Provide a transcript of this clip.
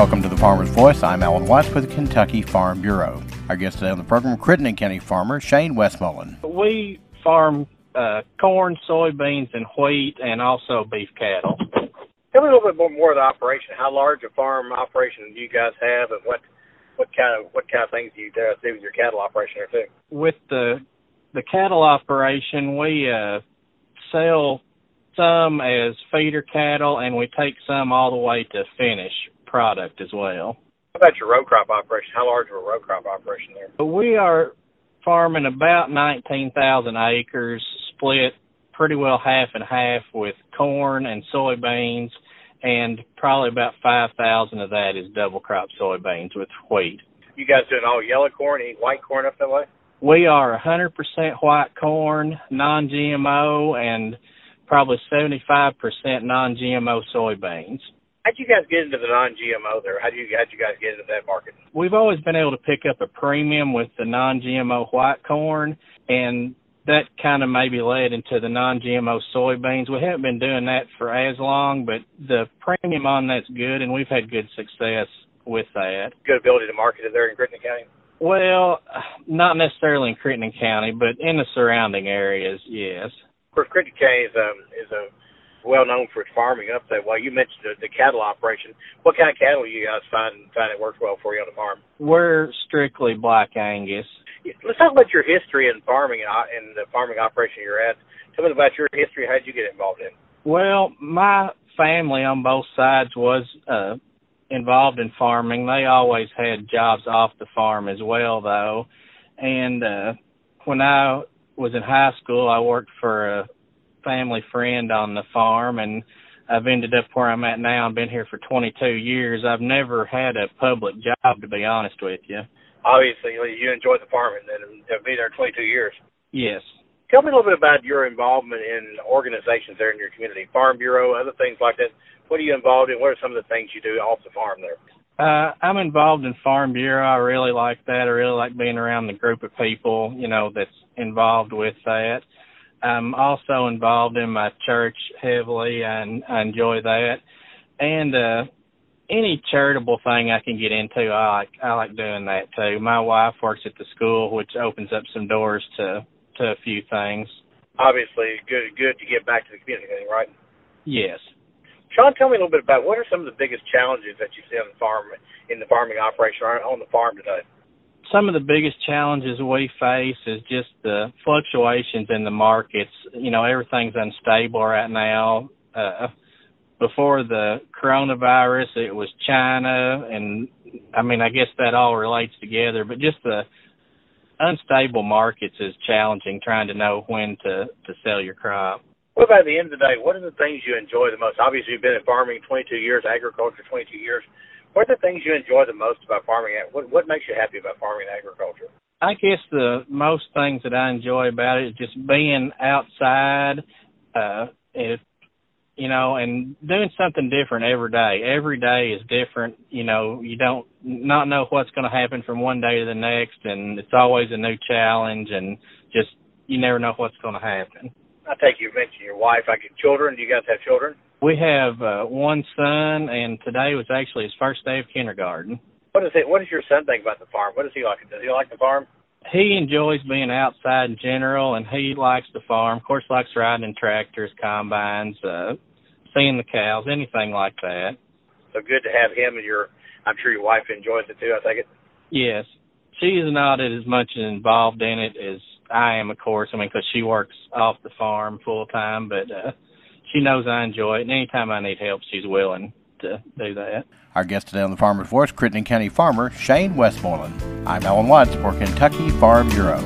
Welcome to the Farmer's Voice. I'm Alan Watts with the Kentucky Farm Bureau. Our guest today on the program, Crittenden County farmer Shane Wesmoland. We farm uh, corn, soybeans, and wheat, and also beef cattle. Tell me a little bit more, more of the operation. How large a farm operation do you guys have, and what what kind of what kind of things do you do with your cattle operation there too? With the the cattle operation, we uh, sell some as feeder cattle, and we take some all the way to finish product as well. How about your row crop operation? How large of a row crop operation there? We are farming about 19,000 acres, split pretty well half and half with corn and soybeans, and probably about 5,000 of that is double crop soybeans with wheat. You guys doing all yellow corn, any white corn up that way? We are 100% white corn, non-GMO, and probably 75% non-GMO soybeans. How'd you guys get into the non-GMO there? How do you how'd you guys get into that market? We've always been able to pick up a premium with the non-GMO white corn, and that kind of maybe led into the non-GMO soybeans. We haven't been doing that for as long, but the premium on that's good, and we've had good success with that. Good ability to market it there in Crittenden County. Well, not necessarily in Crittenden County, but in the surrounding areas, yes. Of course, Crittenden County is um is a well known for its farming up that way. You mentioned the, the cattle operation. What kind of cattle you guys find find it works well for you on the farm? We're strictly black Angus. Let's talk about your history in farming and uh, the farming operation you're at. Tell me about your history. How did you get involved in? Well, my family on both sides was uh involved in farming. They always had jobs off the farm as well though. And uh when I was in high school I worked for a family friend on the farm and I've ended up where I'm at now. I've been here for 22 years. I've never had a public job, to be honest with you. Obviously, you enjoy the farming and have been there 22 years. Yes. Tell me a little bit about your involvement in organizations there in your community, Farm Bureau, other things like that. What are you involved in? What are some of the things you do off the farm there? Uh, I'm involved in Farm Bureau. I really like that. I really like being around the group of people, you know, that's involved with that. I'm also involved in my church heavily and I enjoy that. And uh any charitable thing I can get into, I like I like doing that too. My wife works at the school which opens up some doors to to a few things. Obviously good good to get back to the community, right? Yes. Sean, tell me a little bit about what are some of the biggest challenges that you see on the farm in the farming operation or on the farm today? Some of the biggest challenges we face is just the fluctuations in the markets. You know, everything's unstable right now. Uh, before the coronavirus, it was China, and I mean, I guess that all relates together. But just the unstable markets is challenging. Trying to know when to to sell your crop. What about the end of the day? What are the things you enjoy the most? Obviously, you've been in farming 22 years, agriculture 22 years. What are the things you enjoy the most about farming? What what makes you happy about farming and agriculture? I guess the most things that I enjoy about it is just being outside, uh, it, you know, and doing something different every day. Every day is different. You know, you don't not know what's going to happen from one day to the next, and it's always a new challenge, and just you never know what's going to happen. I take you mentioned your wife. I get children. Do you guys have children? We have uh, one son, and today was actually his first day of kindergarten. What is it? What does your son think about the farm? What does he like? Does he like the farm? He enjoys being outside in general, and he likes the farm. Of course, likes riding in tractors, combines, uh, seeing the cows, anything like that. So good to have him, and your. I'm sure your wife enjoys it too. I take it. Yes, she is not as much involved in it as I am, of course. I mean, because she works off the farm full time, but. uh she knows I enjoy it, and anytime I need help, she's willing to do that. Our guest today on the Farmer's Voice, Crittenden County farmer Shane Wesmoland. I'm Alan Watts for Kentucky Farm Bureau.